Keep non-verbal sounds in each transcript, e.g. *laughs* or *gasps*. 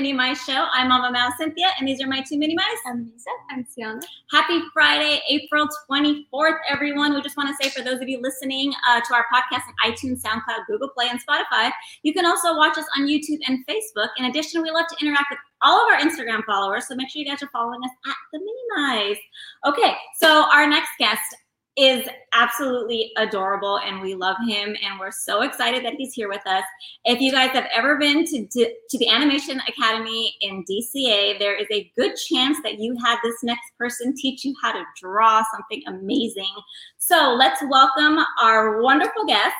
Mini Mice Show. I'm Mama Mouse Cynthia, and these are my two Mini Mice. I'm Lisa. I'm Sienna. Happy Friday, April 24th, everyone. We just want to say for those of you listening uh, to our podcast on iTunes, SoundCloud, Google Play, and Spotify, you can also watch us on YouTube and Facebook. In addition, we love to interact with all of our Instagram followers, so make sure you guys are following us at the Mini Mice. Okay, so our next guest is absolutely adorable and we love him and we're so excited that he's here with us. If you guys have ever been to, to, to, the Animation Academy in DCA, there is a good chance that you had this next person teach you how to draw something amazing. So let's welcome our wonderful guest,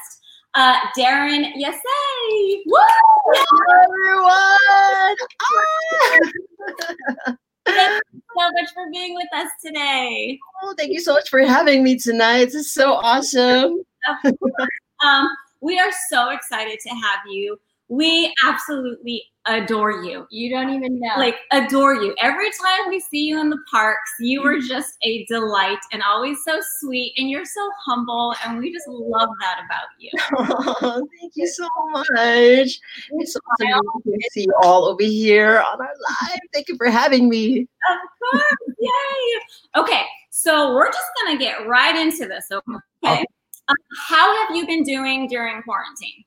uh, Darren Yasay. Woo! Hello, everyone! Ah! *laughs* Thank you so much for being with us today. Oh, thank you so much for having me tonight. This is so awesome. um, we are so excited to have you. We absolutely adore you. You don't even know. Like, adore you. Every time we see you in the parks, you are just a delight and always so sweet, and you're so humble, and we just love that about you. Oh, *laughs* thank you so much. It's so awesome to see you all over here on our live. Thank you for having me. Of course. Yay. Okay, so we're just going to get right into this, okay? okay. Um, how have you been doing during quarantine?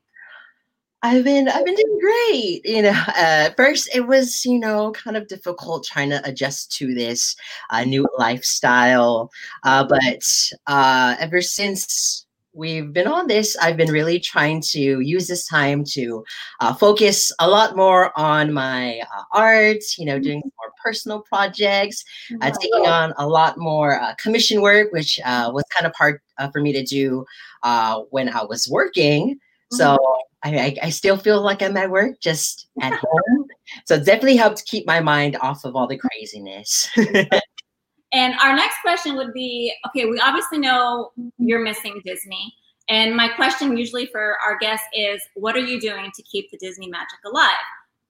I've been I've been doing great. You know, *laughs* uh, first it was you know kind of difficult trying to adjust to this uh, new lifestyle, uh, but uh, ever since we've been on this, I've been really trying to use this time to uh, focus a lot more on my uh, art. You know, doing more personal projects, taking on a lot more commission work, which was kind of hard for me to do when I was working. So mm-hmm. I, I, still feel like I'm at work, just at *laughs* home. So it definitely helped keep my mind off of all the craziness. *laughs* and our next question would be okay, we obviously know you're missing Disney. And my question usually for our guests is what are you doing to keep the Disney magic alive?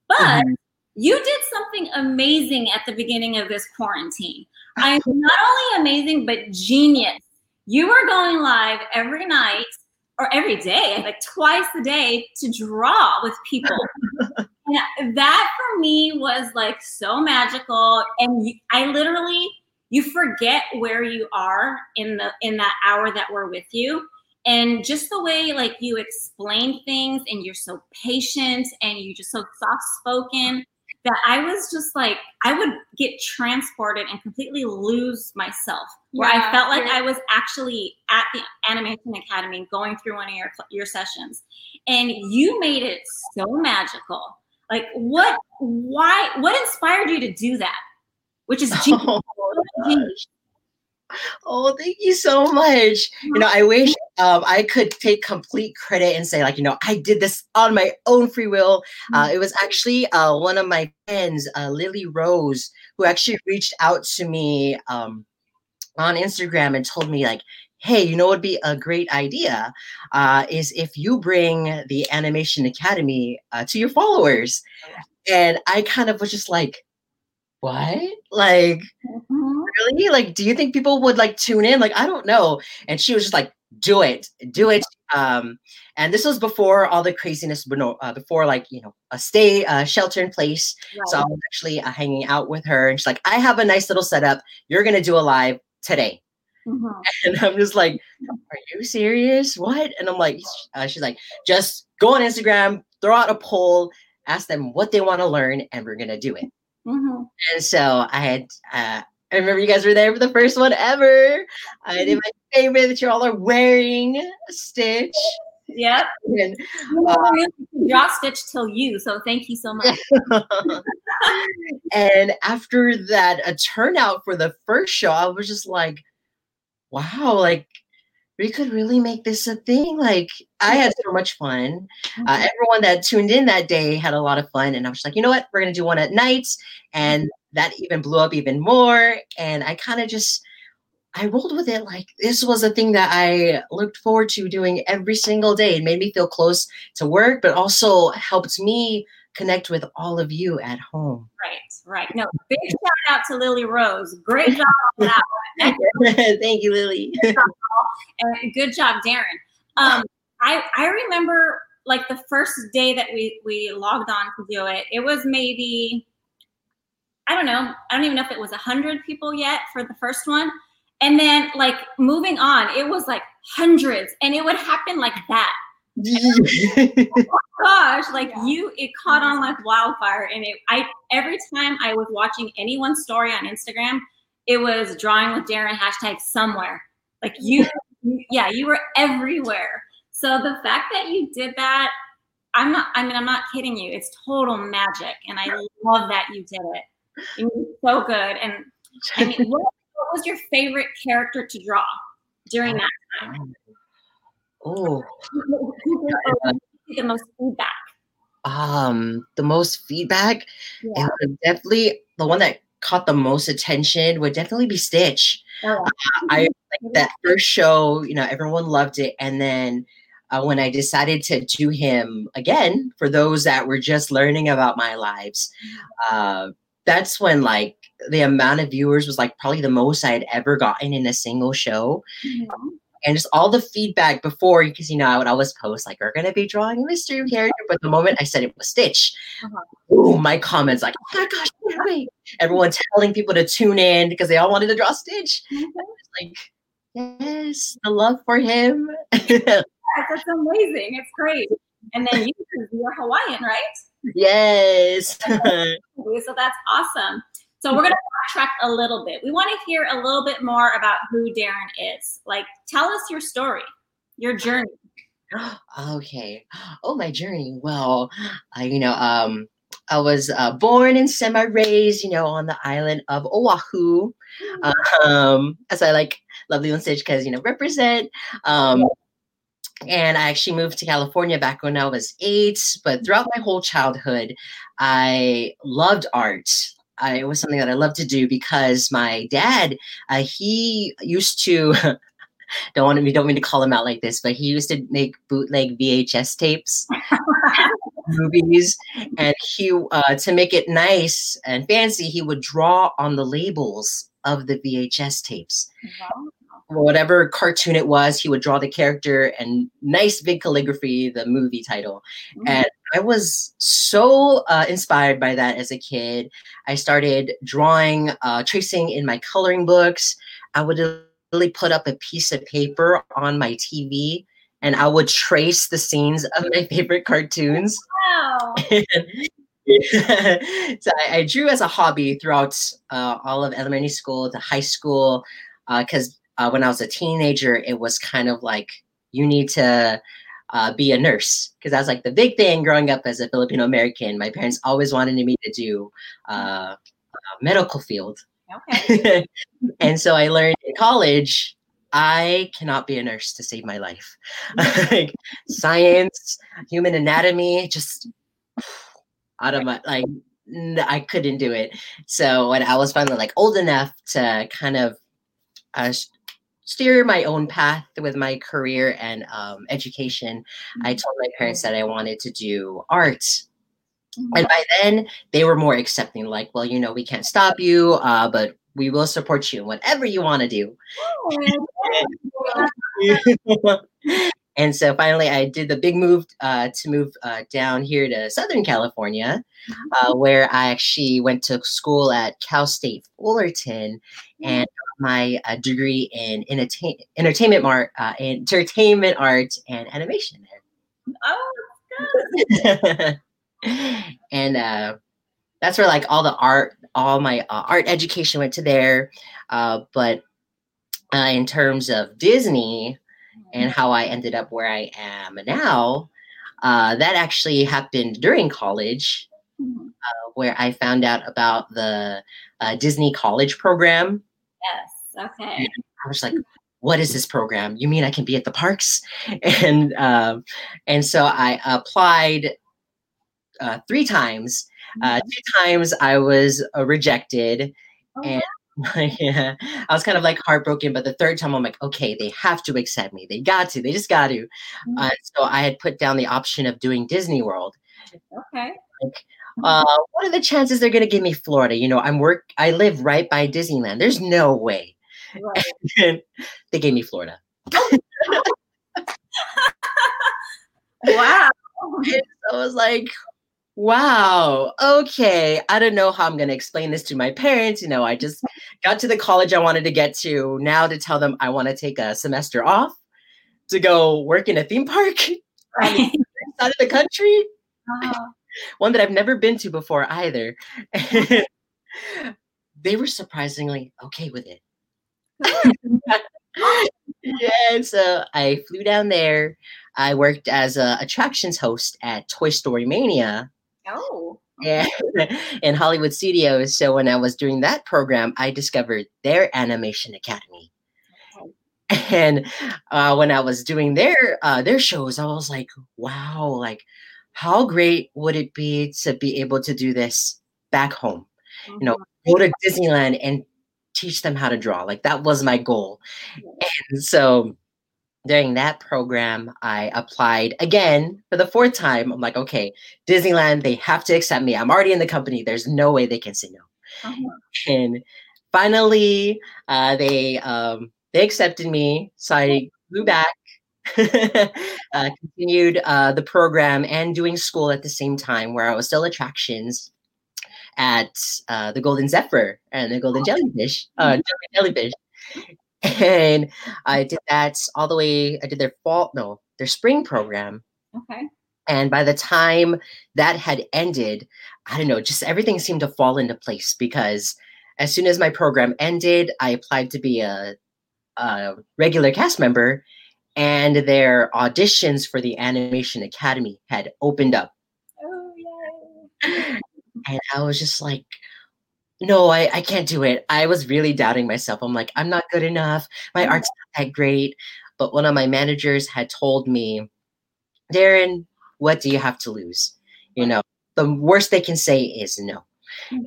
But mm-hmm. you did something amazing at the beginning of this quarantine. *laughs* I'm not only amazing, but genius. You were going live every night or every day, like twice a day to draw with people. *laughs* and that for me was like so magical. And you, I literally, you forget where you are in the in that hour that we're with you and just the way like you explain things and you're so patient and you just so soft spoken that I was just like, I would get transported and completely lose myself. Where yeah, I felt like I was actually at the Animation Academy going through one of your your sessions, and you made it so magical. Like, what? Why? What inspired you to do that? Which is *laughs* genius. Oh, Oh, thank you so much. You know, I wish um, I could take complete credit and say, like, you know, I did this on my own free will. Uh, it was actually uh, one of my friends, uh, Lily Rose, who actually reached out to me um, on Instagram and told me, like, hey, you know what would be a great idea uh, is if you bring the Animation Academy uh, to your followers. And I kind of was just like, what? Like, mm-hmm. really? Like, do you think people would like tune in? Like, I don't know. And she was just like, do it, do it. Um, and this was before all the craziness, uh, before like, you know, a stay, uh, shelter in place. Right. So I was actually uh, hanging out with her and she's like, I have a nice little setup. You're going to do a live today. Mm-hmm. *laughs* And I'm just like, are you serious? What? And I'm like, uh, she's like, just go on Instagram, throw out a poll, ask them what they want to learn, and we're going to do it. Mm-hmm. And so I had, uh, I remember you guys were there for the first one ever. I did my favorite that you all are wearing Stitch. Yep. And, uh, draw Stitch till you. So thank you so much. *laughs* and after that, a turnout for the first show, I was just like, wow, like we could really make this a thing. Like I had so much fun. Uh, mm-hmm. everyone that tuned in that day had a lot of fun, and I was like, you know what, we're gonna do one at night, and that even blew up even more. And I kind of just I rolled with it like this was a thing that I looked forward to doing every single day. It made me feel close to work, but also helped me connect with all of you at home. Right, right. No, big shout out to Lily Rose. Great job on that one. *laughs* Thank you, Lily. and good job, Darren. Um, I I remember like the first day that we we logged on to do it. It was maybe I don't know. I don't even know if it was a hundred people yet for the first one. And then like moving on, it was like hundreds, and it would happen like that *laughs* gosh, like you, it caught on like wildfire. And it, I, every time I was watching anyone's story on Instagram, it was drawing with Darren hashtag somewhere. Like you, yeah, you were everywhere. So the fact that you did that, I'm not, I mean, I'm not kidding you. It's total magic. And I love that you did it. It was so good. And I mean, *laughs* what, what was your favorite character to draw during that time? Oh, Oh, *laughs* the most feedback? Um, the most feedback, yeah. definitely the one that caught the most attention would definitely be Stitch. Oh, uh, I like that first show, you know, everyone loved it, and then uh, when I decided to do him again for those that were just learning about my lives, mm-hmm. uh, that's when like the amount of viewers was like probably the most I had ever gotten in a single show. Mm-hmm and just all the feedback before, because you know, I would always post like, "We're gonna be drawing a mystery character," but the moment I said it was Stitch, uh-huh. ooh, my comments like, "Oh my gosh, wait!" Everyone telling people to tune in because they all wanted to draw Stitch. Mm-hmm. Like, yes, the love for him. *laughs* yes, that's amazing. It's great. And then you, you're Hawaiian, right? Yes. *laughs* so that's awesome. So we're going to backtrack a little bit. We want to hear a little bit more about who Darren is. Like, tell us your story, your journey. Okay. Oh, my journey. Well, I, you know, um, I was uh, born and semi-raised, you know, on the island of Oahu. Mm-hmm. Um, as I like lovely on stage because you know represent. Um, and I actually moved to California back when I was eight. But throughout my whole childhood, I loved art. I, it was something that I loved to do because my dad, uh, he used to. *laughs* don't want to. Don't mean to call him out like this, but he used to make bootleg VHS tapes, *laughs* movies, and he uh, to make it nice and fancy, he would draw on the labels of the VHS tapes. Wow. Whatever cartoon it was, he would draw the character and nice big calligraphy, the movie title. Mm-hmm. And I was so uh, inspired by that as a kid. I started drawing, uh, tracing in my coloring books. I would really put up a piece of paper on my TV and I would trace the scenes of my favorite cartoons. Wow. *laughs* so I, I, drew as a hobby throughout uh, all of elementary school to high school because uh, uh, when I was a teenager, it was kind of like you need to uh, be a nurse because that's like the big thing growing up as a Filipino American. My parents always wanted me to do uh, medical field. Okay. *laughs* and so I learned in college I cannot be a nurse to save my life. *laughs* like science, human anatomy, just *sighs* out of my like I couldn't do it. So when I was finally like old enough to kind of uh, steer my own path with my career and um, education, mm-hmm. I told my parents that I wanted to do art. Mm-hmm. And by then, they were more accepting, like, well, you know, we can't stop you, uh, but we will support you in whatever you want to do. Oh, and so finally, I did the big move uh, to move uh, down here to Southern California, mm-hmm. uh, where I actually went to school at Cal State Fullerton and my uh, degree in entertain- entertainment art, uh, entertainment art and animation. Oh, *laughs* and uh, that's where like all the art, all my uh, art education went to there. Uh, but uh, in terms of Disney and how I ended up where I am now, uh, that actually happened during college, mm-hmm. uh, where I found out about the uh, Disney College program. Yes. Okay. And I was like, what is this program? You mean I can be at the parks? *laughs* And um, and so I applied uh, three times. Uh, mm-hmm. two times I was uh, rejected, oh, and *laughs* yeah, I was kind of like heartbroken, but the third time I'm like, okay, they have to accept me. They got to. They just got to. Mm-hmm. Uh, so I had put down the option of doing Disney World. Okay. Like, uh, what are the chances they're gonna give me Florida? You know, I'm work. I live right by Disneyland. There's no way. Right. *laughs* They gave me Florida. *laughs* Wow. *laughs* And I was like, wow, okay. I don't know how I'm going to explain this to my parents. You know, I just got to the college I wanted to get to. Now to tell them I want to take a semester off to go work in a theme park Right. out of the country, Oh, one that I've never been to before either. *laughs* they were surprisingly okay with it. *laughs* yeah, so I flew down there. I worked as a attractions host at Toy Story Mania. oh. Yeah, *laughs* in Hollywood Studios. So when I was doing that program, I discovered their animation academy. And uh, when I was doing their uh, their shows, I was like, "Wow! Like, how great would it be to be able to do this back home? You know, go to Disneyland and teach them how to draw. Like that was my goal. And so during that program, I applied again for the fourth time. I'm like, okay, Disneyland, they have to accept me. I'm already in the company. There's no way they can say no. Uh-huh. And finally, uh, they um, they accepted me. So I flew back, *laughs* uh, continued uh, the program and doing school at the same time, where I was still attractions at uh, the Golden Zephyr and the Golden Jellyfish, uh, Jellyfish. And I did that all the way. I did their fall, no, their spring program. Okay. And by the time that had ended, I don't know, just everything seemed to fall into place because as soon as my program ended, I applied to be a, a regular cast member, and their auditions for the Animation Academy had opened up. Oh. And I was just like, no, I, I can't do it. I was really doubting myself. I'm like, I'm not good enough. My art's not that great. But one of my managers had told me, Darren, what do you have to lose? You know, the worst they can say is no. Mhm.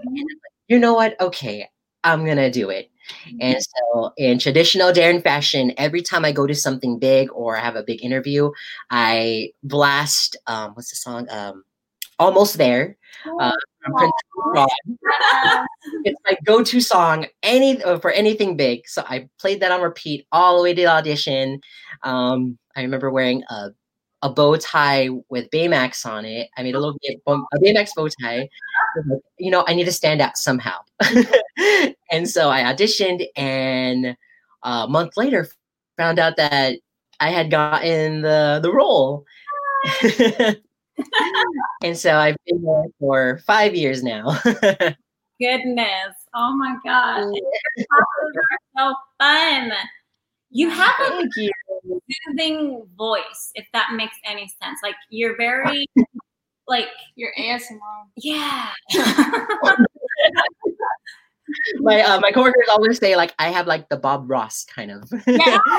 You know what? Okay, I'm going to do it. And so, in traditional Darren fashion, every time I go to something big or I have a big interview, I blast, um, what's the song? Um, Almost There. Uh, from Prince it's my go-to song any uh, for anything big. So I played that on repeat all the way to the audition. Um, I remember wearing a a bow tie with Baymax on it. I made a little bit a Baymax bow tie. You know, I need to stand out somehow. *laughs* and so I auditioned, and a month later, found out that I had gotten the the role. *laughs* and so I've been there for five years now. *laughs* Goodness. Oh my gosh. And Your classes are so fun. You have a Thank you. Soothing voice, if that makes any sense. Like you're very *laughs* like Your ASMR. yeah. *laughs* My uh, my coworkers always say like I have like the Bob Ross kind of. Yeah. *laughs*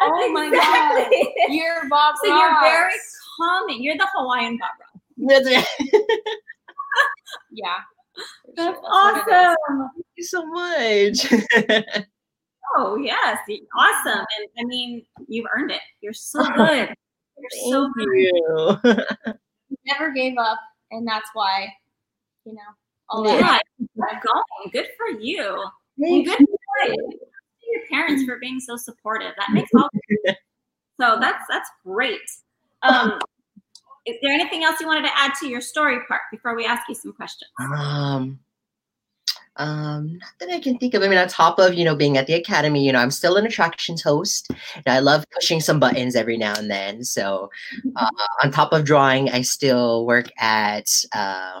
Oh my god. You're Bob So you're very Ross. calming. You're the Hawaiian Bob Ross. Yeah. for That's sure, what it is. awesome. Thank you so much. Oh yes, awesome. And I mean, you've earned it. You're so *laughs* good. You're so Thank good. you. *laughs* You never gave up, and that's why, you know, all Yeah. that. Yeah, going. Good for you. And Thank good for your parents for being so supportive. That makes all. so that's that's great. Um, is there anything else you wanted to add to your story part before we ask you some questions? Um, um, not that I can think of. I mean, on top of you know being at the academy, you know, I'm still an attractions host, and I love pushing some buttons every now and then. So, *laughs* uh, on top of drawing, I still work at uh,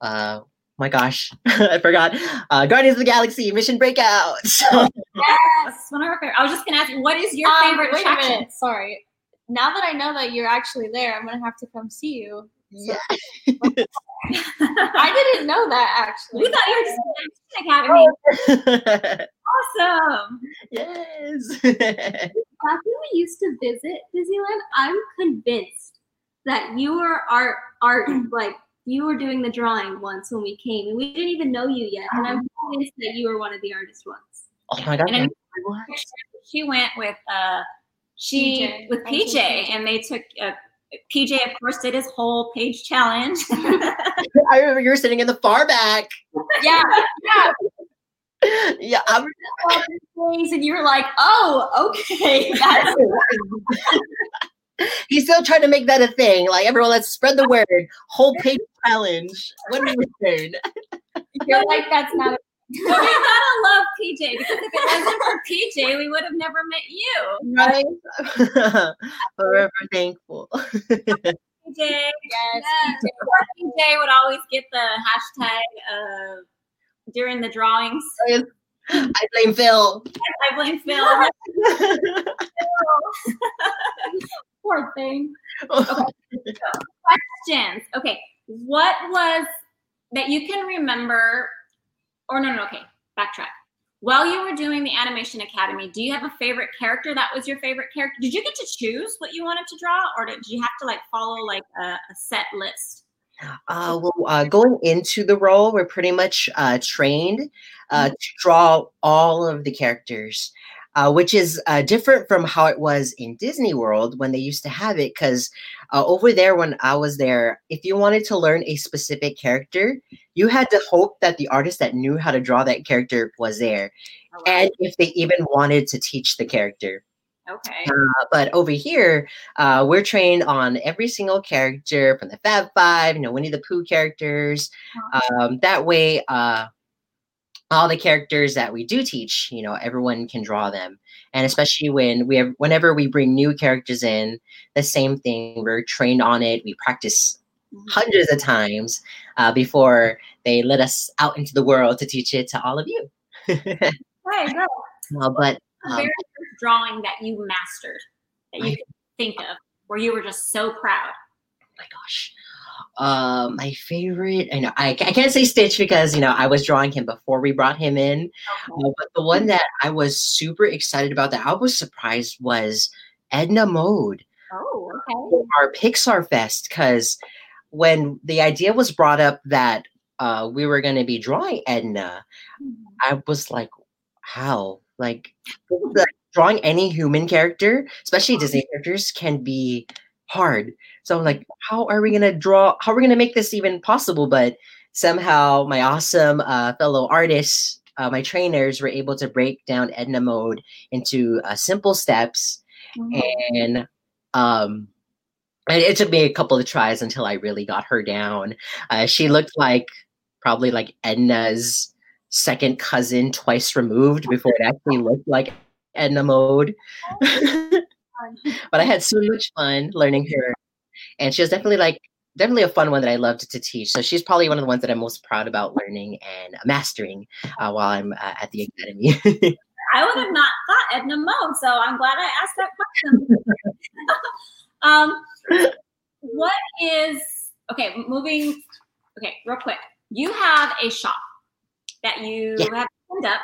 uh, my gosh, *laughs* I forgot. Uh, Guardians of the Galaxy Mission Breakout. *laughs* So, Yes, one of our favorite. I was just gonna ask, you, what is your Um, favorite wait attraction? a minute. Sorry. Now that I know that you're actually there, I'm gonna have to come see you. Yeah. *laughs* I didn't know that actually. we thought you were just in the academy. Awesome. yes. *laughs* back when we used to visit Disneyland, I'm convinced that you were our art like you were doing the drawing once when we came, and we didn't even know you yet. And I'm convinced that you were one of the artists once. Oh my god. And She went with uh she PJ. with PJ, PJ. and they took uh, PJ of course did his whole page challenge. *laughs* *laughs* I remember you were sitting in the far back. Yeah, yeah. Yeah, I'm Things, and you were like, "Oh, okay." *laughs* He's still trying to make that a thing. Like everyone, let's spread the word. Whole page challenge. What do you say? you're like that's not. A, we *laughs* gotta love PJ because if it wasn't for PJ, we would have never met you. Right? *laughs* Forever thankful. *laughs* PJ. yes. Poor PJ would always get the hashtag uh, during the drawings. I blame Phil. I blame Phil. Poor thing. Questions. Okay. What was that you can remember? Or no, no, okay. Backtrack. While you were doing the Animation Academy, do you have a favorite character that was your favorite character? Did you get to choose what you wanted to draw, or did you have to like follow like a, a set list? Uh, well, uh, going into the role, we're pretty much uh, trained uh, to draw all of the characters, uh, which is uh, different from how it was in Disney World when they used to have it. Because uh, over there, when I was there, if you wanted to learn a specific character, you had to hope that the artist that knew how to draw that character was there, and if they even wanted to teach the character. okay. Uh, but over here, uh, we're trained on every single character from the Fab Five, you know, Winnie the Pooh characters. Um, that way, uh, all the characters that we do teach, you know, everyone can draw them. And especially when we have, whenever we bring new characters in, the same thing. We're trained on it. We practice Mhm. hundreds of times uh, before they let us out into the world to teach it to all of you. Uh, *laughs* but um, very first drawing that you mastered that you I- could think of, where you were just so proud. my gosh. Uh, my favorite, I know I, I can't say Stitch because you know I was drawing him before we brought him in, uh, but the one that I was super excited about that I was surprised was Edna Mode, Oh, okay. our Pixar Fest, because when the idea was brought up that uh, we were going to be drawing Edna, I was like, how? Like, the- drawing any human character, especially Disney characters, can be hard. So I'm like, how are we gonna draw? How are we gonna make this even possible? But somehow, my awesome uh, fellow artists, uh, my trainers, were able to break down Edna mode into uh, simple steps, and um, and it took me a couple of tries until I really got her down. Uh, she looked like probably like Edna's second cousin twice removed before it actually looked like Edna mode. But I had so *laughs* much fun learning her. And she was definitely like definitely a fun one that I loved to teach. So she's probably one of the ones that I'm most proud about learning and mastering uh, while I'm uh, at the academy. *laughs* I would have not thought Edna Mode, so I'm glad I asked that question. *laughs* um, what is okay? Moving. Okay, real quick. You have a shop that you Yeah. have opened up,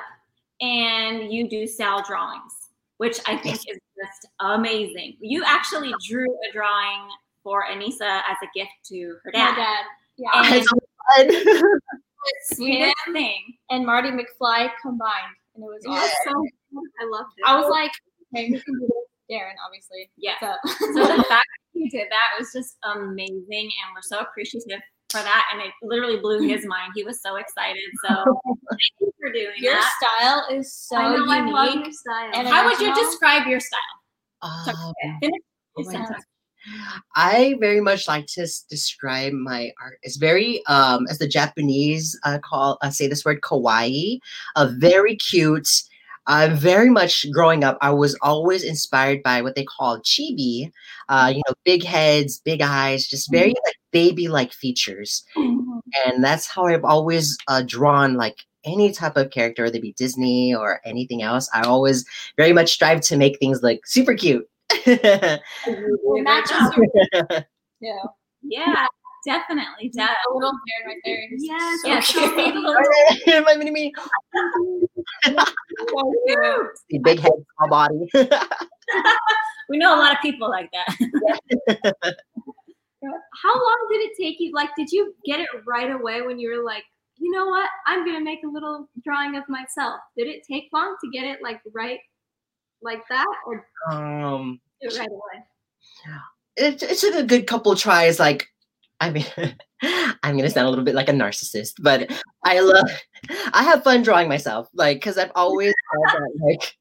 and you do sell drawings, which I think is just amazing. You actually drew a drawing for Anissa as a gift to her My dad. dad. Yeah. And- *laughs* It's so fun. Sweetest thing. and Marty McFly combined, and it was was awesome. I loved it. I was like, okay? Darren, obviously. Yeah. So, So the *laughs* fact that you did that was just amazing, and we're so appreciative for that. And it literally blew his *laughs* mind. He was so excited. So *laughs* thank you for doing your that. style is so I know, I love unique. your style. and How would you describe your style? Um, oh. I very much like to s- describe my art. It's very, um, as the Japanese uh, call uh, say this word kawaii, uh, very cute. Uh, very much growing up, I was always inspired by what they call chibi. Uh, you know, big heads, big eyes, just very like baby-like features, and that's how I've always uh, drawn like any type of character, whether it be Disney or anything else. I always very much strive to make things like super cute. Well, matches your, *laughs* yeah. Yeah, definitely does. A little Darren right there. is Yes, so Yes, cute. just need a little My mini me. The big head, small body. *laughs* We know a lot of people like that. *laughs* how long did it take you? Like, did you get it right away when you were like, you know what? I'm gonna make a little drawing of myself. Did it take long to get it like right, like that, or Um, do it right away? it, it took a good couple tries. Like, I mean, *laughs* I'm gonna sound a little bit like a narcissist, but I love, I have fun drawing myself. Like, because I've always *laughs* that, like,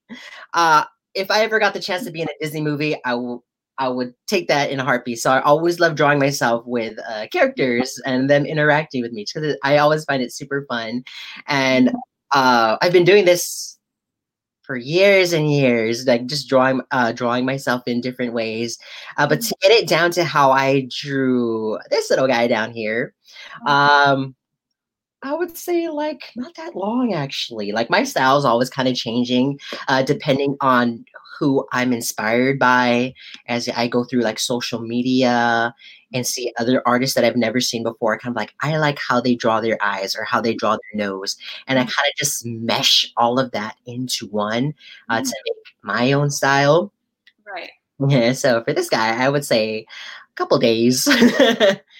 uh, if I ever got the chance to be in a Disney movie, I will. I would take that in a heartbeat. So I always love drawing myself with uh, characters and them interacting with me because I always find it super fun. And uh, I've been doing this for years and years, like just drawing, uh, drawing myself in different ways. Uh, but to get it down to how I drew this little guy down here, um, I would say like not that long actually. Like my style's always kind of changing, uh, depending on who I'm inspired by as I go through like social media and see other artists that I've never seen before. Kind of like I like how they draw their eyes or how they draw their nose, and I kind of just mesh all of that into one uh, to make my own style. Right. Yeah, *laughs* so for this guy, I would say a couple days. *laughs*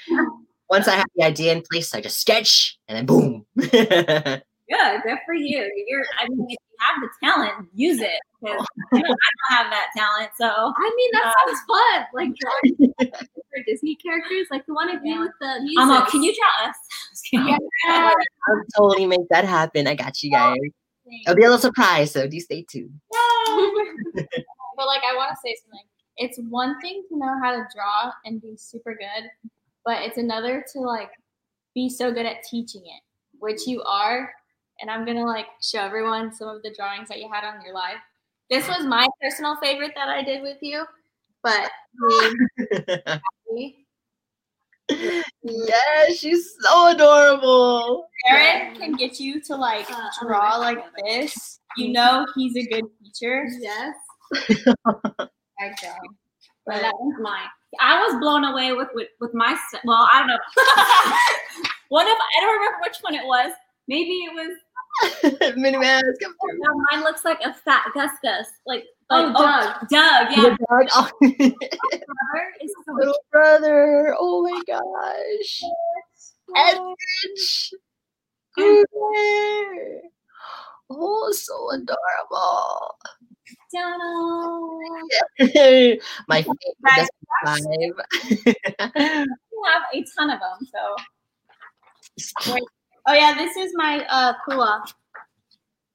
*laughs* Once I have the idea in place, I just sketch and then boom. *laughs* Good. Good for you. You're. I mean, if you have the talent, use it. you know, I don't have that talent, so *laughs* I mean, that Uh, sounds fun. Like *laughs* drawing for Disney characters, like the one of you with the music. Amo, can you draw us? Yeah. I'll totally make that happen. I got you guys. It'll be a little surprise, so do stay tuned. But like, I want to say something. It's one thing to know how to draw and be super good, but it's another to like be so good at teaching it, which you are. And I'm gonna like show everyone some of the drawings that you had on your live. This was my personal favorite that I did with you, but *laughs* yeah, she's so adorable. Darren can get you to like Uh, draw like this. You know he's a good teacher. Yes. *laughs* I drawing. But that was mine. I was blown away with with, with my. Well, I don't know. *laughs* one of I don't remember which one it was. Maybe it was. *laughs* Minnie Mouse, come through. No, mine looks like a fat Gus Gus. Like Oh, like, oh, Dug. Dug. Yeah. Dog- oh, *laughs* brother is so little brother. Oh my gosh. Edwidge. Good. Oh, so adorable. Donald. *laughs* My favorite five. *laughs* We have a ton of them. So Oh yeah, this is my uh Pua.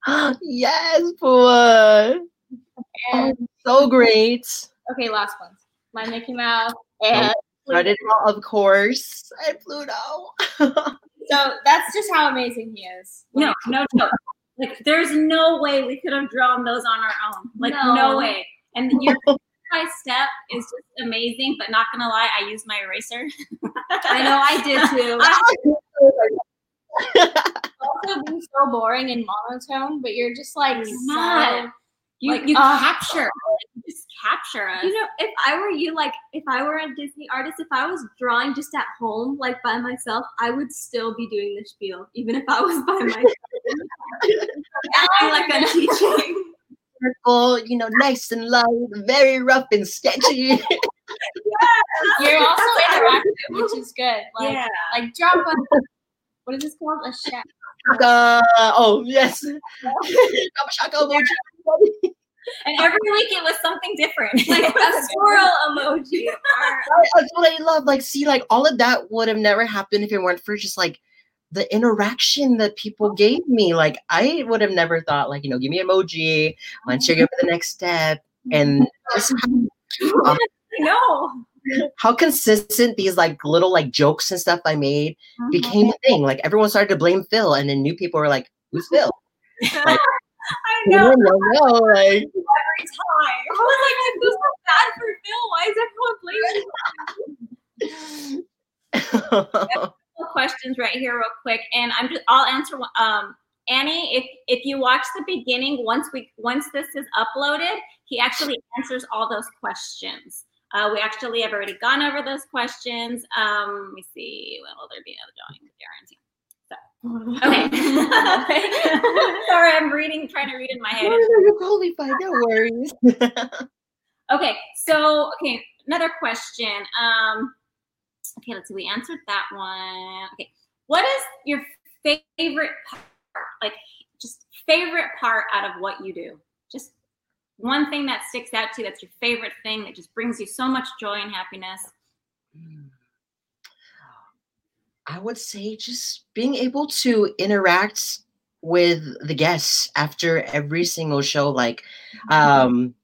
*gasps* yes, Pua. And So great. okay, last one. My Mickey Mouse and Started all, of course, and Pluto. *laughs* so that's just how amazing he is. no, no joke. Like there's no way we could have drawn those on our own. Like no, No. way. And *laughs* your by step is just amazing. But not gonna lie, I used my eraser. I know I did *laughs* too. *laughs* Also being so boring and monotone, but you're just like It's so not. You Like, you uh, capture. *laughs* You just capture us. You know, if I were you, like if I were a Disney artist, if I was drawing just at home, like by myself, I would still be doing the spiel, even if I was by *laughs* myself. Acting like I'm teaching. Circle, you know, nice and light, very rough and sketchy. *laughs* you're also interactive, which is good. Like yeah. like drop a what is this called? A shack. Shaka. Oh yes. *laughs* Shaka shaka emoji. And every week it was something different. *laughs* like a squirrel emoji. I- That's what I love. Like, see, like all of that would have never happened if it weren't for just like the interaction that people gave me. Like, I would have never thought, like, you know, give me emoji, once you go to the next step, and *laughs* just how, no. How consistent these like little like jokes and stuff I made became a thing. Like, everyone started to blame Phil, and then new people were like, "Who's Phil?" *laughs* I know. don't know, like, *laughs* Every time. I was like, I feel so bad for Phil. Why is everyone blaming *laughs* couple questions right here real quick and i'm just i'll answer um annie if if you watch the beginning once we once this is uploaded he actually answers all those questions uh, we actually have already gone over those questions um let me see will there be another drawing Darren's okay *laughs* sorry i'm reading trying to read in my head no, no, you're totally fine. No worries. *laughs* Okay, so okay, another question. Um, Okay, let's see. We answered that one. Okay, what is your favorite part? Like, just favorite part out of what you do? One thing that sticks out to you that's your favorite thing that just brings you so much joy and happiness. I would say just being able to interact with the guests after every single show. Like, um,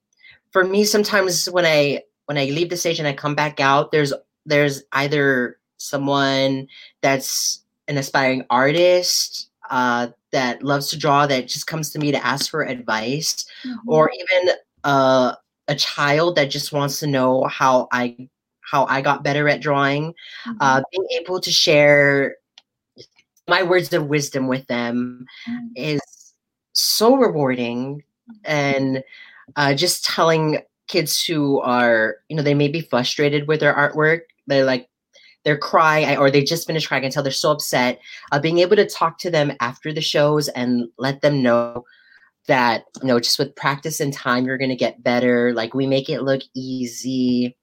for me, sometimes when I when I leave the stage and I come back out, there's there's either someone that's an aspiring artist uh, that loves to draw that just comes to me to ask for advice, Mm-hmm. or even uh, a child that just wants to know how I how I got better at drawing. Mm-hmm. Uh, being able to share my words of wisdom with them Mm. is so rewarding and uh, just telling kids who are you know they may be frustrated with their artwork they're like they're crying or they just finished crying until they're so upset uh, being able to talk to them after the shows and let them know that you know just with practice and time you're going to get better. Like we make it look easy.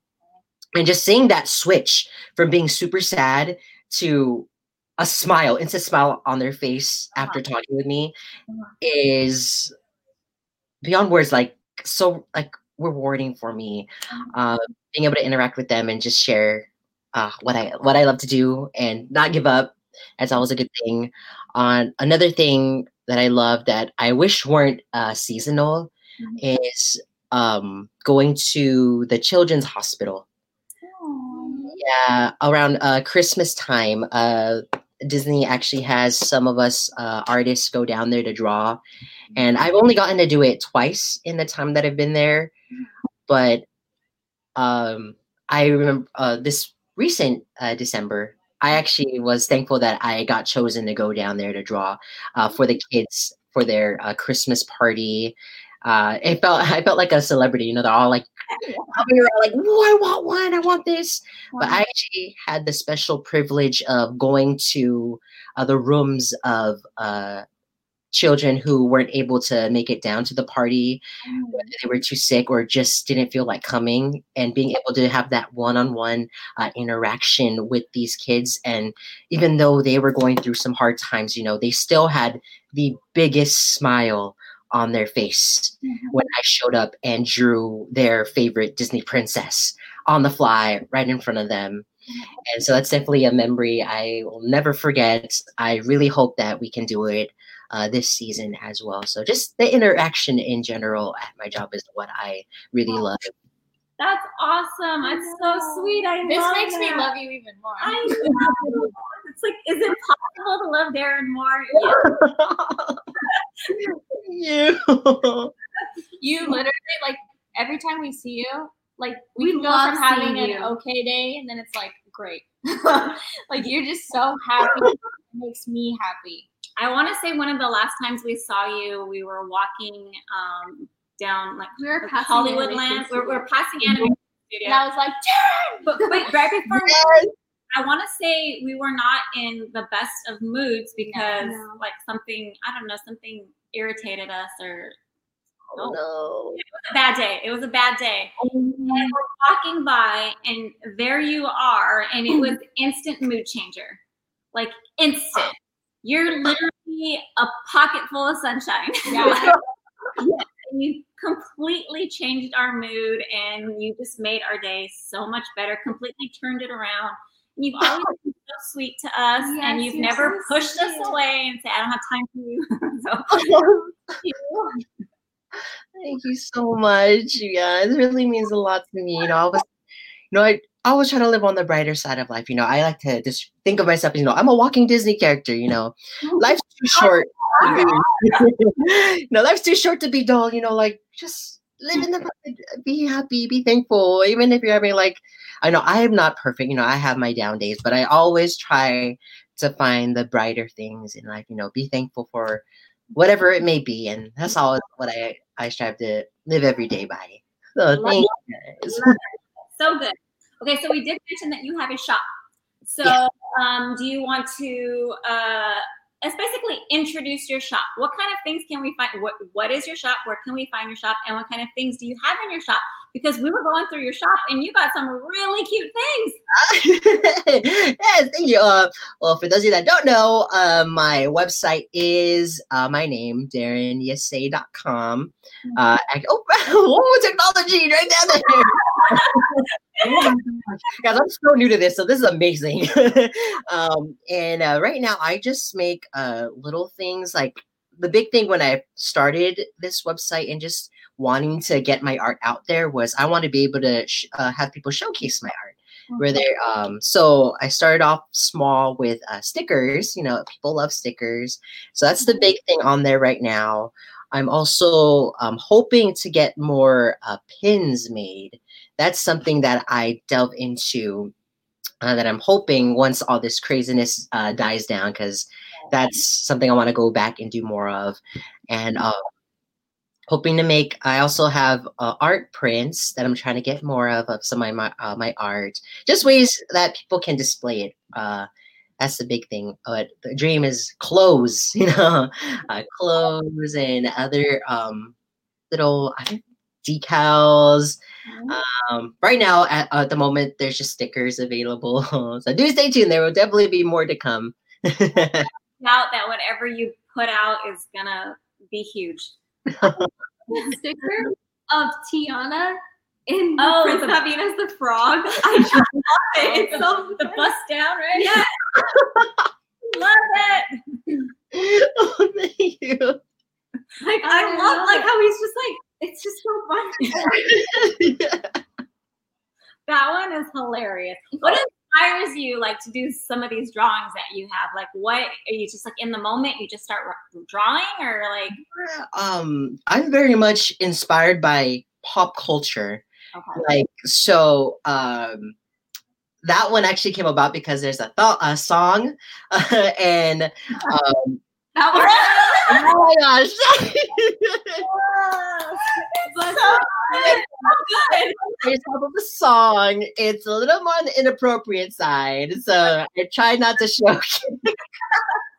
And just seeing that switch from being super sad to a smile instant smile on their face after talking with me Uh-huh. is beyond words like so like rewarding for me uh, being able to interact with them and just share uh, what i what i love to do and not give up. That's always a good thing. On another thing that i love that i wish weren't uh, seasonal Mhm. is um, going to the children's hospital. Yeah, around uh, Christmas time, uh, Disney actually has some of us uh, artists go down there to draw, and I've only gotten to do it twice in the time that I've been there. But um, I remember uh, this recent uh, December, I actually was thankful that I got chosen to go down there to draw uh, for the kids for their uh, Christmas party. Uh, it felt *laughs* I felt like a celebrity, you know. They're all like, *laughs* like, "Whoa, I want one! I want this!" but I actually had the special privilege of going to uh, the rooms of uh, children who weren't able to make it down to the party, whether mm. they were too sick or just didn't feel like coming, and being able to have that one-on-one uh, interaction with these kids. And even though they were going through some hard times, you know, they still had the biggest smile on their face mm-hmm. when I showed up and drew their favorite Disney princess on the fly right in front of them. Mm-hmm. And so that's definitely a memory I will never forget. I really hope that we can do it uh, this season as well. So just the interaction in general at my job is what I really love. That's awesome. That's so sweet. I This love makes me love you even more. I know. It's like, is it possible to love Darren more? *laughs* Yeah. you. You literally like every time we see you, like we, We go love from having seeing an you. okay day and then it's like great. *laughs* like you're just so happy. It makes me happy. I want to say one of the last times we saw you, we were walking um, down like We were passing Hollywood Land. We're, Studio. we're passing animation studio. And I was like, But, but *laughs* right before, Yes. I want to say we were not in the best of moods because No. like something, I don't know, something irritated us or Oh, no. a bad day. It was a bad day. And we're walking by, and there you are, and it was *clears throat* instant mood changer, like instant. You're *laughs* literally a pocket full of sunshine. *laughs* Yeah. *laughs* you completely changed our mood, and you just made our day so much better. Completely turned it around. And you've always been so sweet to us, and you've never so pushed us away and said, "I don't have time for you." so Thank you so much, you guys. It really means a lot to me. You know, I was, you know, I I always try to live on the brighter side of life. You know, I like to just think of myself. You know, I'm a walking Disney character. You know, life's *laughs* too short. To be, *laughs* you know, life's too short to be dull. You know, like just live in the moment, be happy, be thankful. Even if you're having like, I know I am not perfect. You know, I have my down days, but I always try to find the brighter things in life. You know, be thankful for whatever it may be, and that's all what I I strive to live every day by. So thank you guys. so good. Okay, so we did mention that you have a shop. So, Yeah. um, do you want to uh, let's basically introduce your shop? What kind of things can we find? What What is your shop? Where can we find your shop? And what kind of things do you have in your shop because we were going through your shop and you got some really cute things. *laughs* yes, thank you. Uh, well, for those of you that don't know, uh, my website is uh, my name, DarrenYasay.com. Uh, I, oh, *laughs* oh, technology right down there. *laughs* oh. Guys, I'm so new to this, so this is amazing. um, and uh, right now, I just make uh, little things like the big thing when I started this website and just wanting to get my art out there was I want to be able to sh- uh, have people showcase my art. Where they um so I started off small with uh, stickers. You know, people love stickers, so that's the big thing on there right now. I'm also um, hoping to get more uh, pins made. That's something that I delve into. Uh, that I'm hoping once all this craziness uh, dies down, because that's something I want to go back and do more of. And uh, hoping to make, I also have uh, art prints that I'm trying to get more of of some of my uh, my art, just ways that people can display it. Uh, that's the big thing. But the dream is clothes, *laughs* you know, uh, clothes and other um, little decals. Um, right now, at, at the moment, there's just stickers available. *laughs* so do stay tuned. There will definitely be more to come. *laughs* Doubt that whatever you put out is gonna be huge. sticker of Tiana in Oh, Prince the- Happiness the Frog. *laughs* I just love it. It's the, so the bust down, right? Yeah. *laughs* Love it. oh, thank you. Like I, I love love like how he's just like it's just so funny. *laughs* That one is hilarious. What oh. Inspires you like to do some of these drawings that you have? Like what are you just like in the moment you just start drawing or like um, I'm very much inspired by pop culture. okay. like so um that one actually came about because there's a thought a song *laughs* and um that *laughs* was oh my gosh *laughs* but So good. there's half of the song it's a little more on the inappropriate side so i try not to show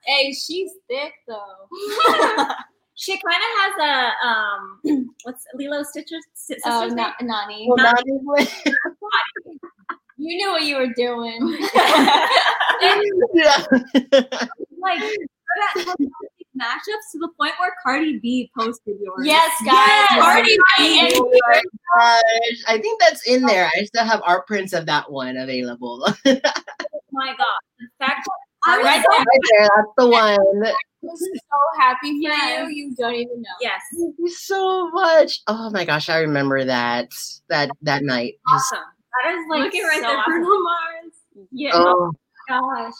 Hey, she's thick though. *laughs* She kind of has a um *clears throat* what's Lilo Stitcher's sister's Oh, name? Na- Nani. Well, not even- You knew what you were doing. yeah. like good at matchups to the point where Cardi B posted yours. yes, guys. Yes. Cardi B Oh my gosh. I think that's in oh. there. I still have art prints of that one available. *laughs* Oh my god. In fact, I was Right so there, that's the one. I'm so happy for Yes. you. You don't even know. yes. Thank you so much. Oh my gosh, I remember that that that night. Just Awesome. That is like look at right so there, awesome. Bruno Mars. Yeah. oh, oh Gosh.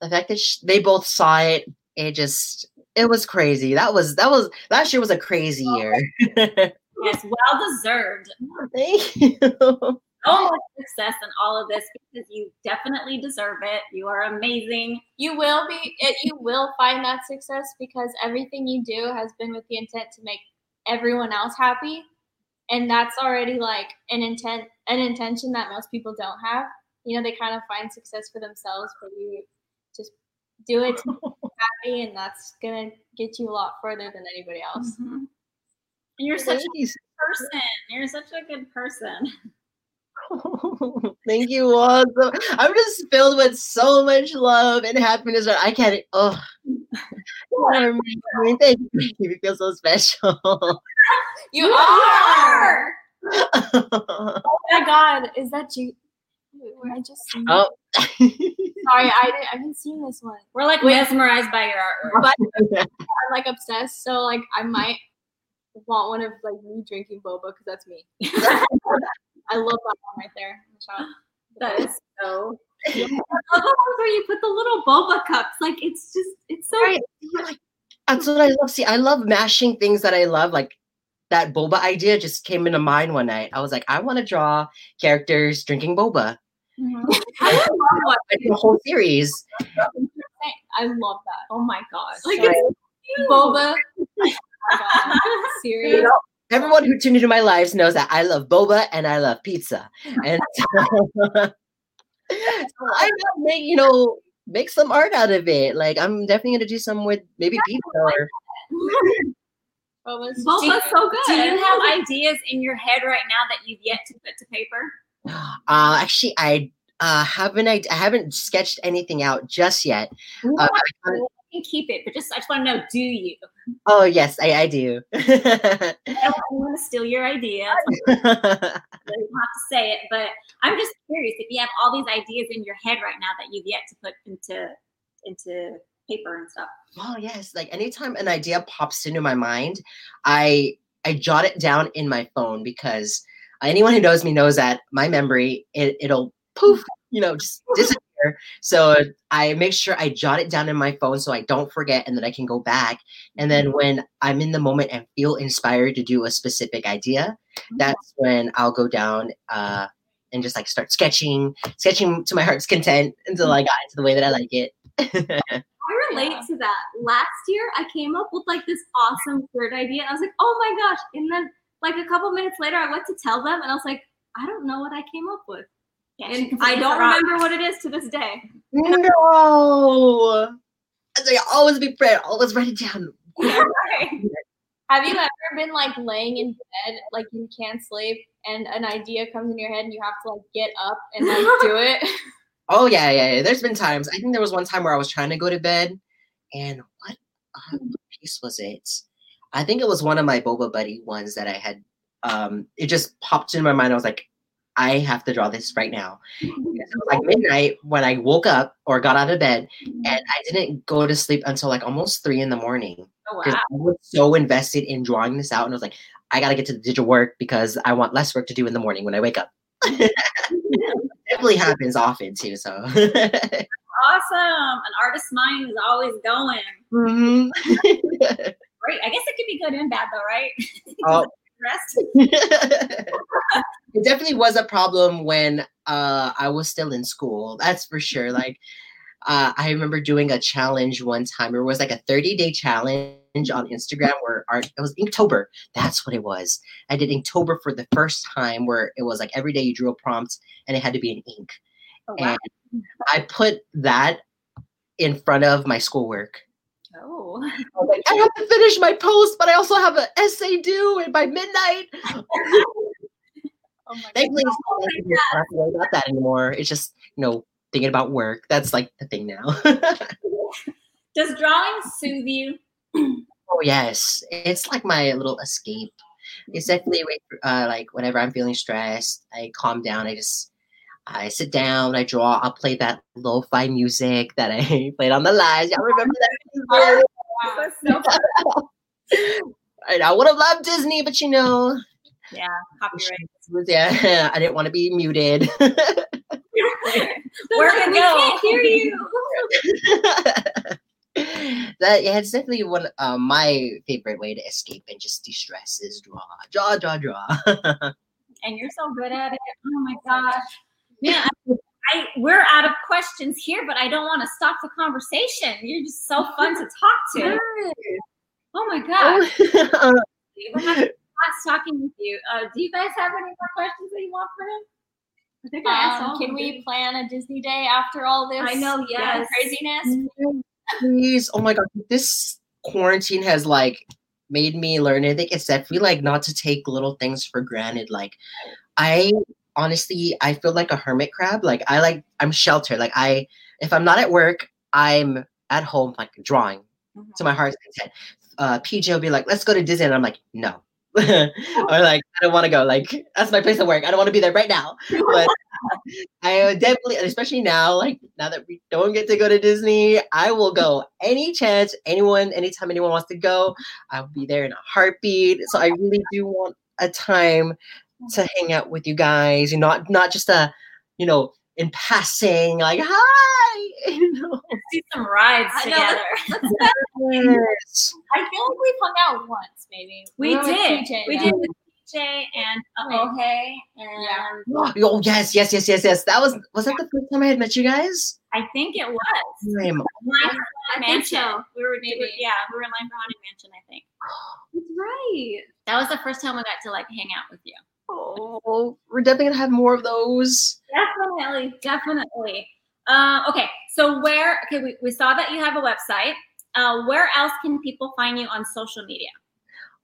The fact that sh- they both saw it, it just it was crazy. That was that was last year was a crazy oh year. Yes, *laughs* well deserved. *laughs* Thank you. So much success in all of this because you definitely deserve it. You are amazing. You will be. It, you will find that success because everything you do has been with the intent to make everyone else happy, and that's already like an intent, an intention that most people don't have. You know, they kind of find success for themselves, but you just do it to make *laughs* people happy, and that's gonna get you a lot further than anybody else. Mhm. You're such a Thank you. person. You're such a good person. *laughs* Thank you all. So, I'm just filled with so much love and happiness. That I can't. Oh, I mean, thank you. You feel so special. *laughs* You are. Oh my God, is that you? Wait, I just *laughs* oh. Sorry, I didn't, I haven't seen this one. We're like mesmerized by your artwork. *laughs* But *laughs* I'm like obsessed, so like I might want one of like me drinking boba because that's me. I love that one right there. That is so. I love the ones where you put the little boba cups. Like it's just it's so Right. That's what I love. See, I love mashing things that I love. Like that boba idea just came into mind one night. I was like, I want to draw characters drinking boba. Mm-hmm. *laughs* I love one. Like the whole series. I love that. Oh my gosh. Like Right. it's cute. Boba. *laughs* Oh my God. Serious. Everyone who tuned into my lives knows that I love boba and I love pizza. And *laughs* so, so I know, make you know make some art out of it. Like I'm definitely gonna do some with maybe pizza or Boba's Boba's so good. Do you have ideas in your head right now that you've yet to put to paper? *gasps* Uh, actually, I uh, haven't. I, I haven't sketched anything out just yet. Uh, I can keep it, but just I just want to know: Do you? oh yes, I, I do. I don't want to steal your ideas. *laughs* you don't have to say it, but I'm just curious if you have all these ideas in your head right now that you've yet to put into into paper and stuff. oh yes, like anytime an idea pops into my mind, I I jot it down in my phone because anyone who knows me knows that my memory it, it'll poof, you know, just disappear. So I make sure I jot it down in my phone so I don't forget and then I can go back. And then mm-hmm. when I'm in the moment and feel inspired to do a specific idea, mm-hmm. that's when I'll go down uh, and just like start sketching, sketching to my heart's content until I mm-hmm. got into the way that I like it. *laughs* I relate Yeah. to that. Last year, I came up with like this awesome third idea. And I was like, oh my gosh. And then, like, a couple minutes later, I went to tell them, and I was like, I don't know what I came up with. Yeah, And I don't forgot. remember what it is to this day. no. It's like always be prepared, always write it down. *laughs* Have you *laughs* ever been like laying in bed, like you can't sleep, and an idea comes in your head, and you have to like get up and like *laughs* do it? Oh yeah, yeah, yeah. There's been times. I think there was one time where I was trying to go to bed, and what uh, what piece was it? I think it was one of my Boba Buddy ones that I had. Um, it just popped in my mind. I was like, I have to draw this right now. *laughs* It was like midnight when I woke up or got out of bed, and I didn't go to sleep until like almost three in the morning Oh, because wow. I was so invested in drawing this out, and I was like, I gotta get to the digital work because I want less work to do in the morning when I wake up. It *laughs* definitely happens often too. So. *laughs* Awesome. An artist's mind is always going. Mhm. Great. I guess it could be good and bad though, right? *laughs* Oh. *laughs* It definitely was a problem when uh, I was still in school. That's for sure. Like, uh, I remember doing a challenge one time. It was like a 30 day challenge on Instagram where art, it was Inktober. That's what it was. I did Inktober for the first time where it was like every day you drew a prompt and it had to be in ink. Oh, wow. And I put that in front of my schoolwork. Oh. *laughs* I like, I have to finish my post, but I also have an essay due and by midnight. *laughs* Oh my god. Thankfully, it's not like you don't have to worry about that anymore. It's just, you know, thinking about work. That's like the thing now. *laughs* Does drawing soothe you? oh yes, it's like my little escape. It's definitely a way for, uh, like whenever I'm feeling stressed, I calm down. I just I sit down, I draw. I'll play that lo-fi music that I *laughs* played on the live. Y'all remember that? *laughs* That's so *laughs* And I would have loved Disney, but you know, Yeah, copyright. yeah, I didn't want to be muted. Where to we go? can't hear you. that yeah, it's definitely one uh, my favorite way to escape and just de-stress is draw, draw, draw, draw. And you're so good at it. Oh my gosh. Man, I, I we're out of questions here, but I don't want to stop the conversation. You're just so fun to talk to. Oh my god! We're *laughs* talking with you. Uh, do you guys have any more questions that you want for him? I think I Um, can we plan a Disney day after all this? I know, yes. craziness. Please, oh my god, this quarantine has like made me learn. I think it's definitely like not to take little things for granted. Like, I honestly, I feel like a hermit crab. Like, I like I'm sheltered. Like, I if I'm not at work, I'm at home like drawing to my heart's content. Uh, PJ will be like, "Let's go to Disney," and I'm like, "No." *laughs* or like, I don't want to go. Like, that's my place of work. I don't want to be there right now. But I definitely, especially now, like now that we don't get to go to Disney, I will go any chance, anyone, anytime anyone wants to go. I'll be there in a heartbeat. So I really do want a time to hang out with you guys. You know, not not just a, you know, in passing, like hi. *laughs* You know. do some rides I know, together. *laughs* Yes. I feel like we've hung out once, maybe. We were with did. PJ, we though. did with PJ and uh, Right. Ohe and Yeah. Oh yes, yes, yes, yes, yes. That was was that the first time I had met you guys? I think it was Time. Line I think Mansion. so. We were Maybe. maybe yeah, we were in Line for Haunted Mansion. I think That's right. that was the first time we got to like hang out with you. Oh, we're definitely gonna have more of those. Definitely, definitely. Uh, okay, so where? Okay, we, we saw that you have a website. Uh, where else can people find you on social media?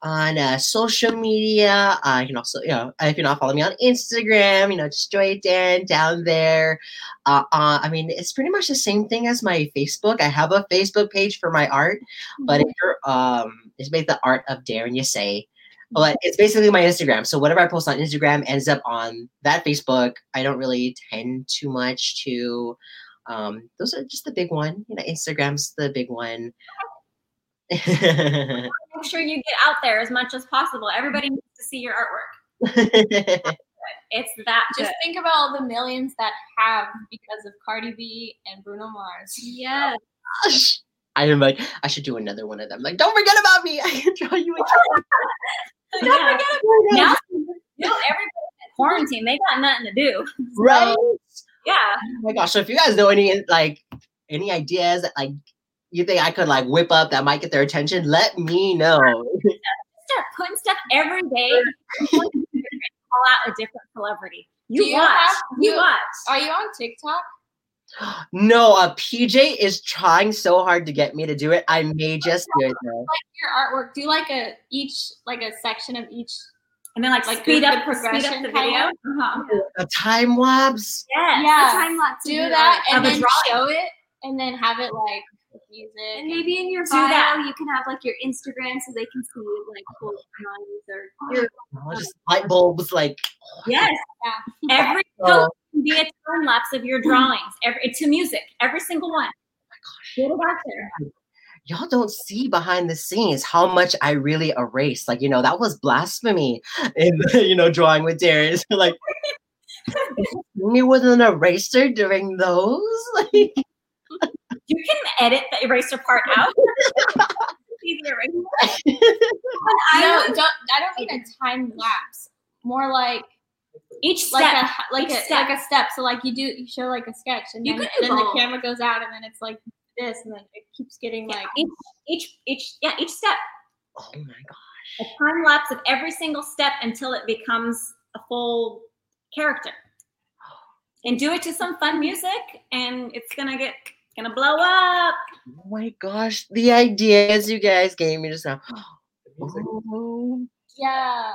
on uh, social media. Uh, you can also, you know, if you're not following me on Instagram, you know, just Joy Dan down there. Uh, uh, I mean, it's pretty much the same thing as my Facebook. I have a Facebook page for my art, but if you're, um, it's made the art of Darren Yasay. But it's basically my Instagram. So whatever I post on Instagram ends up on that Facebook. I don't really tend too much to um, those are just the big one. You know, Instagram's the big one. *laughs* Make sure you get out there as much as possible. Everybody needs to see your artwork. *laughs* It's that Just good. think about all the millions that have because of Cardi B and Bruno Mars. Yes. Gosh. I'm like, I should do another one of them. Like, don't forget about me. *laughs* I can draw you a Yeah. Now, you know, everybody's in quarantine. They got nothing to do. right? Yeah. Oh my gosh. So if you guys know any like any ideas that like you think I could like whip up that might get their attention, let me know. Start putting stuff every day. Call out a different celebrity. You you watch. have- you you- watch. Are you on TikTok? No, uh PJ is trying so hard to get me to do it. I may just do it though. Your artwork. Do like a each like a section of each. And then like, Like speed up the speed up the video. Uh-huh. A time lapse. Yes. Yeah. Time lapse. Do that and then show it, and then have it like with music. And maybe in your Do bio, that. you can have like your Instagram so they can see like cool drawings or your Oh, just light bulbs like *sighs* Yes. Yeah. Every *laughs* oh, post can be a time lapse of your drawings. Every to music. Every single one. Oh Get it out there. y'all don't see behind the scenes how much I really erase. Like, you know, that was blasphemy in you know, drawing with Darius. *laughs* like *laughs* me with an eraser during those. Like, You can edit the eraser part out. *laughs* Eraser. *laughs* no, don't. I don't mean a time lapse. More like Each step. like a like a step. like a step. So like you do you show like a sketch, and You then, then the camera goes out, and then it's like this, and then it keeps getting like each each each yeah each step oh my god. a time lapse of every single step until it becomes a full character *gasps* and do it to some fun music and it's gonna get gonna blow up Oh my gosh. The ideas you guys gave me just now. *gasps* Oh, yeah.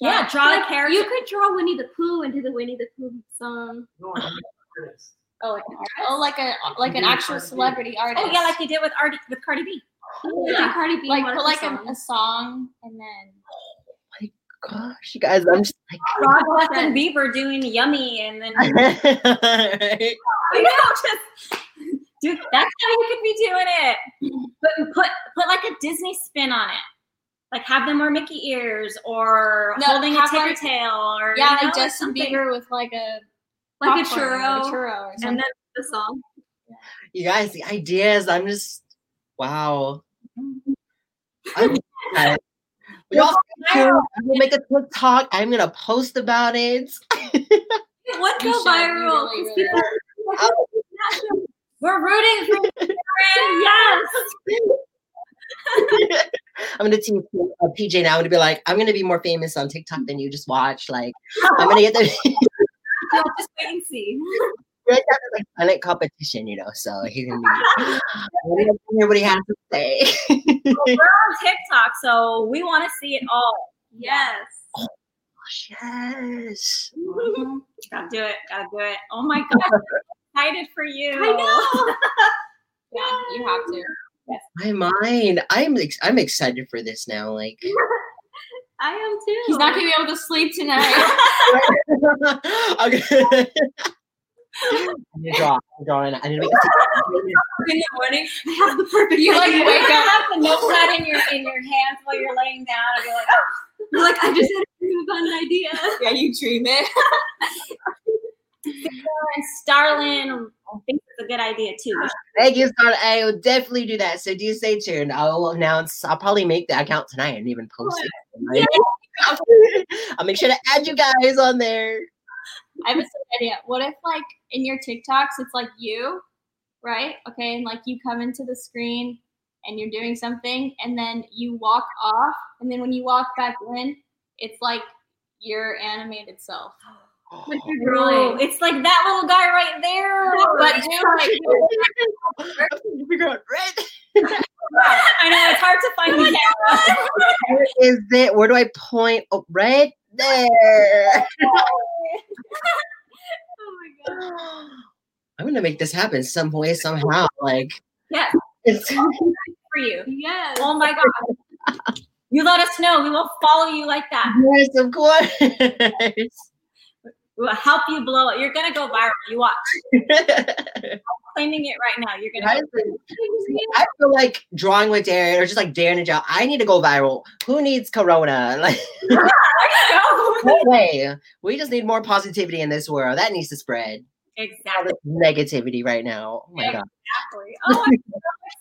yeah draw like, a character You could draw Winnie the Pooh and do the Winnie the Pooh song. oh, like, Oh, like a like an actual celebrity artist. oh yeah like they did with Artie, with Cardi B Yeah. Cardi B like put like a, a song, and then Oh my gosh, you guys, I'm just like draw Justin Bieber doing yummy and then you *laughs* Right? know just dude that's how you could be doing it but put put like a Disney spin on it like have them wear Mickey ears or No, holding a have, ticker like- tail or yeah, you know, like Justin something. Bieber with like a like a popcorn or churro, a churro or something. and then the song. you guys, the ideas, I'm just wow. *laughs* I'm excited. *laughs* Y'all. I'm gonna make a TikTok. I'm gonna post about it. *laughs* It would You go viral. really, 'cause really people- We're rooting for *laughs* Karen. Yes. *laughs* I'm gonna teach uh, PJ now. I'm gonna be like, I'm gonna be more famous on TikTok than you. Just watch. Like, I'm gonna get the *laughs* Yeah, just wait and see. like silent competition, you know. So he's gonna be. Hear what he has to say. We're on TikTok, so we want to see it all. Yes. yes. Gotta do it. Gotta do it. Oh my god. Excited for you. I know. *laughs* yeah, you have to. My mind. I'm ex- I'm excited for this now. Like. *laughs* I am too. He's not gonna be able to sleep tonight. *laughs* okay. I need to draw. I'm drawing. I need to make a in the morning. I have the perfect You, like, wake up have the notepad in your in your hands while you're laying down and be like, oh, You're like, I just had a dream about an idea. yeah, you dream it. And Starlin I think it's a good idea too. Thank you, Scarlett. I will definitely do that. So do stay tuned. I'll announce. I'll probably make the account tonight and even post it. *laughs* I'll make sure to add you guys on there. I have a idea. What if like in your TikToks it's like you, right? Okay, and like you come into the screen and you're doing something and then you walk off and then when you walk back in, it's like your animated self. *gasps* *gasps* When *gasps* Oh, it's like that little guy right there. But do like Figure oh, *laughs* *laughs* out red. I know it's hard to *laughs* find the camera. Where is it? Where do I point? Oh, right there. Oh my god. *gasps* I'm gonna make this happen some way, somehow. Like Yes, it's for you. Yes. Oh my god. You let us know. We will follow you like that. yes, of course. We will help you blow it. You're gonna go viral. You watch. *laughs* I'm claiming it right now. You're gonna. I feel like drawing with Darren or just like Darren and Joe. I need to go viral. Who needs Corona? *laughs* Like Go. *laughs* no way. We just need more positivity in this world. That needs to spread. Exactly. negativity right now. Oh my god. Exactly. Oh, I'm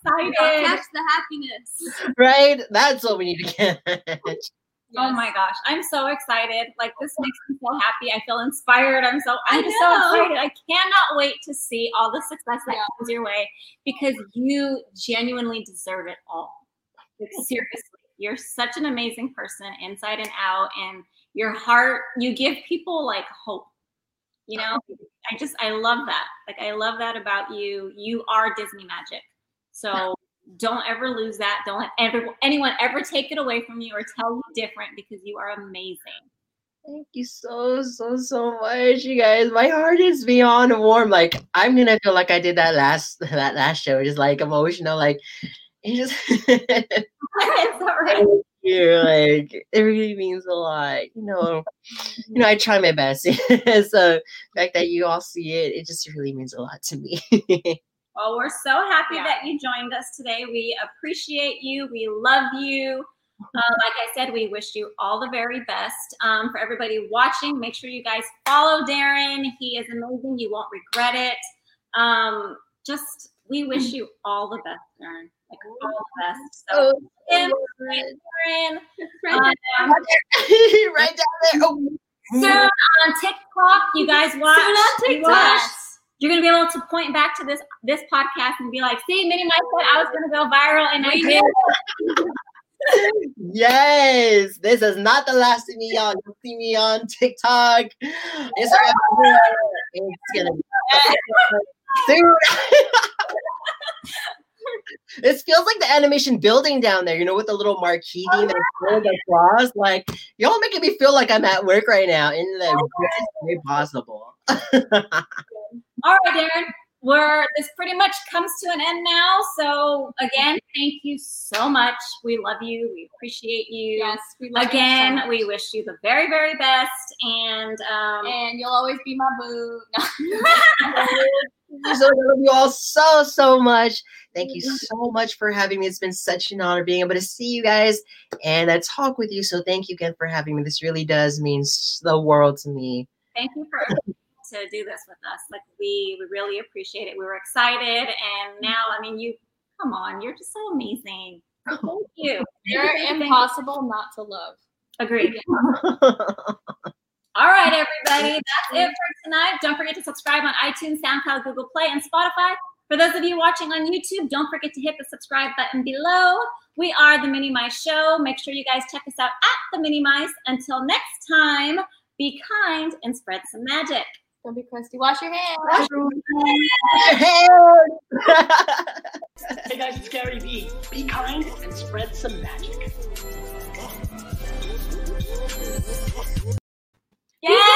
so excited. Catch the happiness. Right? That's what we need to catch. Oh my gosh, I'm so excited. Like this makes me so happy. I feel inspired. I'm so I'm so excited. I cannot wait to see all the success that Yeah. comes your way because you genuinely deserve it all. Like, seriously, you're such an amazing person inside and out and your heart, you give people like hope. You know, I just I love that. Like I love that about you. You are Disney magic. So don't ever lose that. Don't let ever, anyone ever take it away from you or tell you different because you are amazing. Thank you so, so, so much, you guys. My heart is beyond warm. Like I'm gonna feel like I did that last *laughs* that last show, just like emotional. Like it just *laughs* it's all right. thank you. Like it really means a lot. You know, you know, I try my best. *laughs* so the fact that you all see it, it just really means a lot to me. Well, we're so happy Yeah. that you joined us today. We appreciate you. We love you. Uh, like I said, we wish you all the very best. Um, for everybody watching, make sure you guys follow Darren. He is amazing. You won't regret it. Um, just we wish you all the best, Darren. Like all the best. So, Kim, Darren, *laughs* Right um, *laughs* right down there. Oh. soon on TikTok, you guys watch. Soon on TikTok. You're gonna be able to point back to this this podcast and be like, "See, Mini Mice said I was gonna go viral, and I did." Yes, this is not the last of me on. You'll see me on TikTok. Instagram. It's gonna be soon. *laughs* this feels like the animation building down there, you know, with the little marquee Oh, that goes across. Like y'all making me feel like I'm at work right now in the best way oh, possible. *laughs* All right, Darren. We're this pretty much comes to an end now. So again, thank you so much. We love you. We appreciate you. Yes, we love you so Again, we wish you the very, very best. And um, and you'll always be my boo. *laughs* No. so I love you all so so much. Thank you so much for having me. It's been such an honor being able to see you guys and uh, talk with you. So thank you again for having me. This really does mean the world to me. thank you for to do this with us. Like we, we really appreciate it. We were excited, and mm-hmm. now, I mean, you come on, you're just so amazing. Thank *laughs* you. You're Thank you for everything. impossible not to love. Agreed. *laughs* All right, everybody. That's it for tonight. Don't forget to subscribe on iTunes, SoundCloud, Google Play, and Spotify. For those of you watching on YouTube, don't forget to hit the subscribe button below. We are the Mini Mice Show. Make sure you guys check us out at the Mini Mice. Until next time, be kind and spread some magic. Don't be crusty. Wash your hands. Wash your hands. hey guys, it's Gary V. Be kind and spread some magic. Yeah.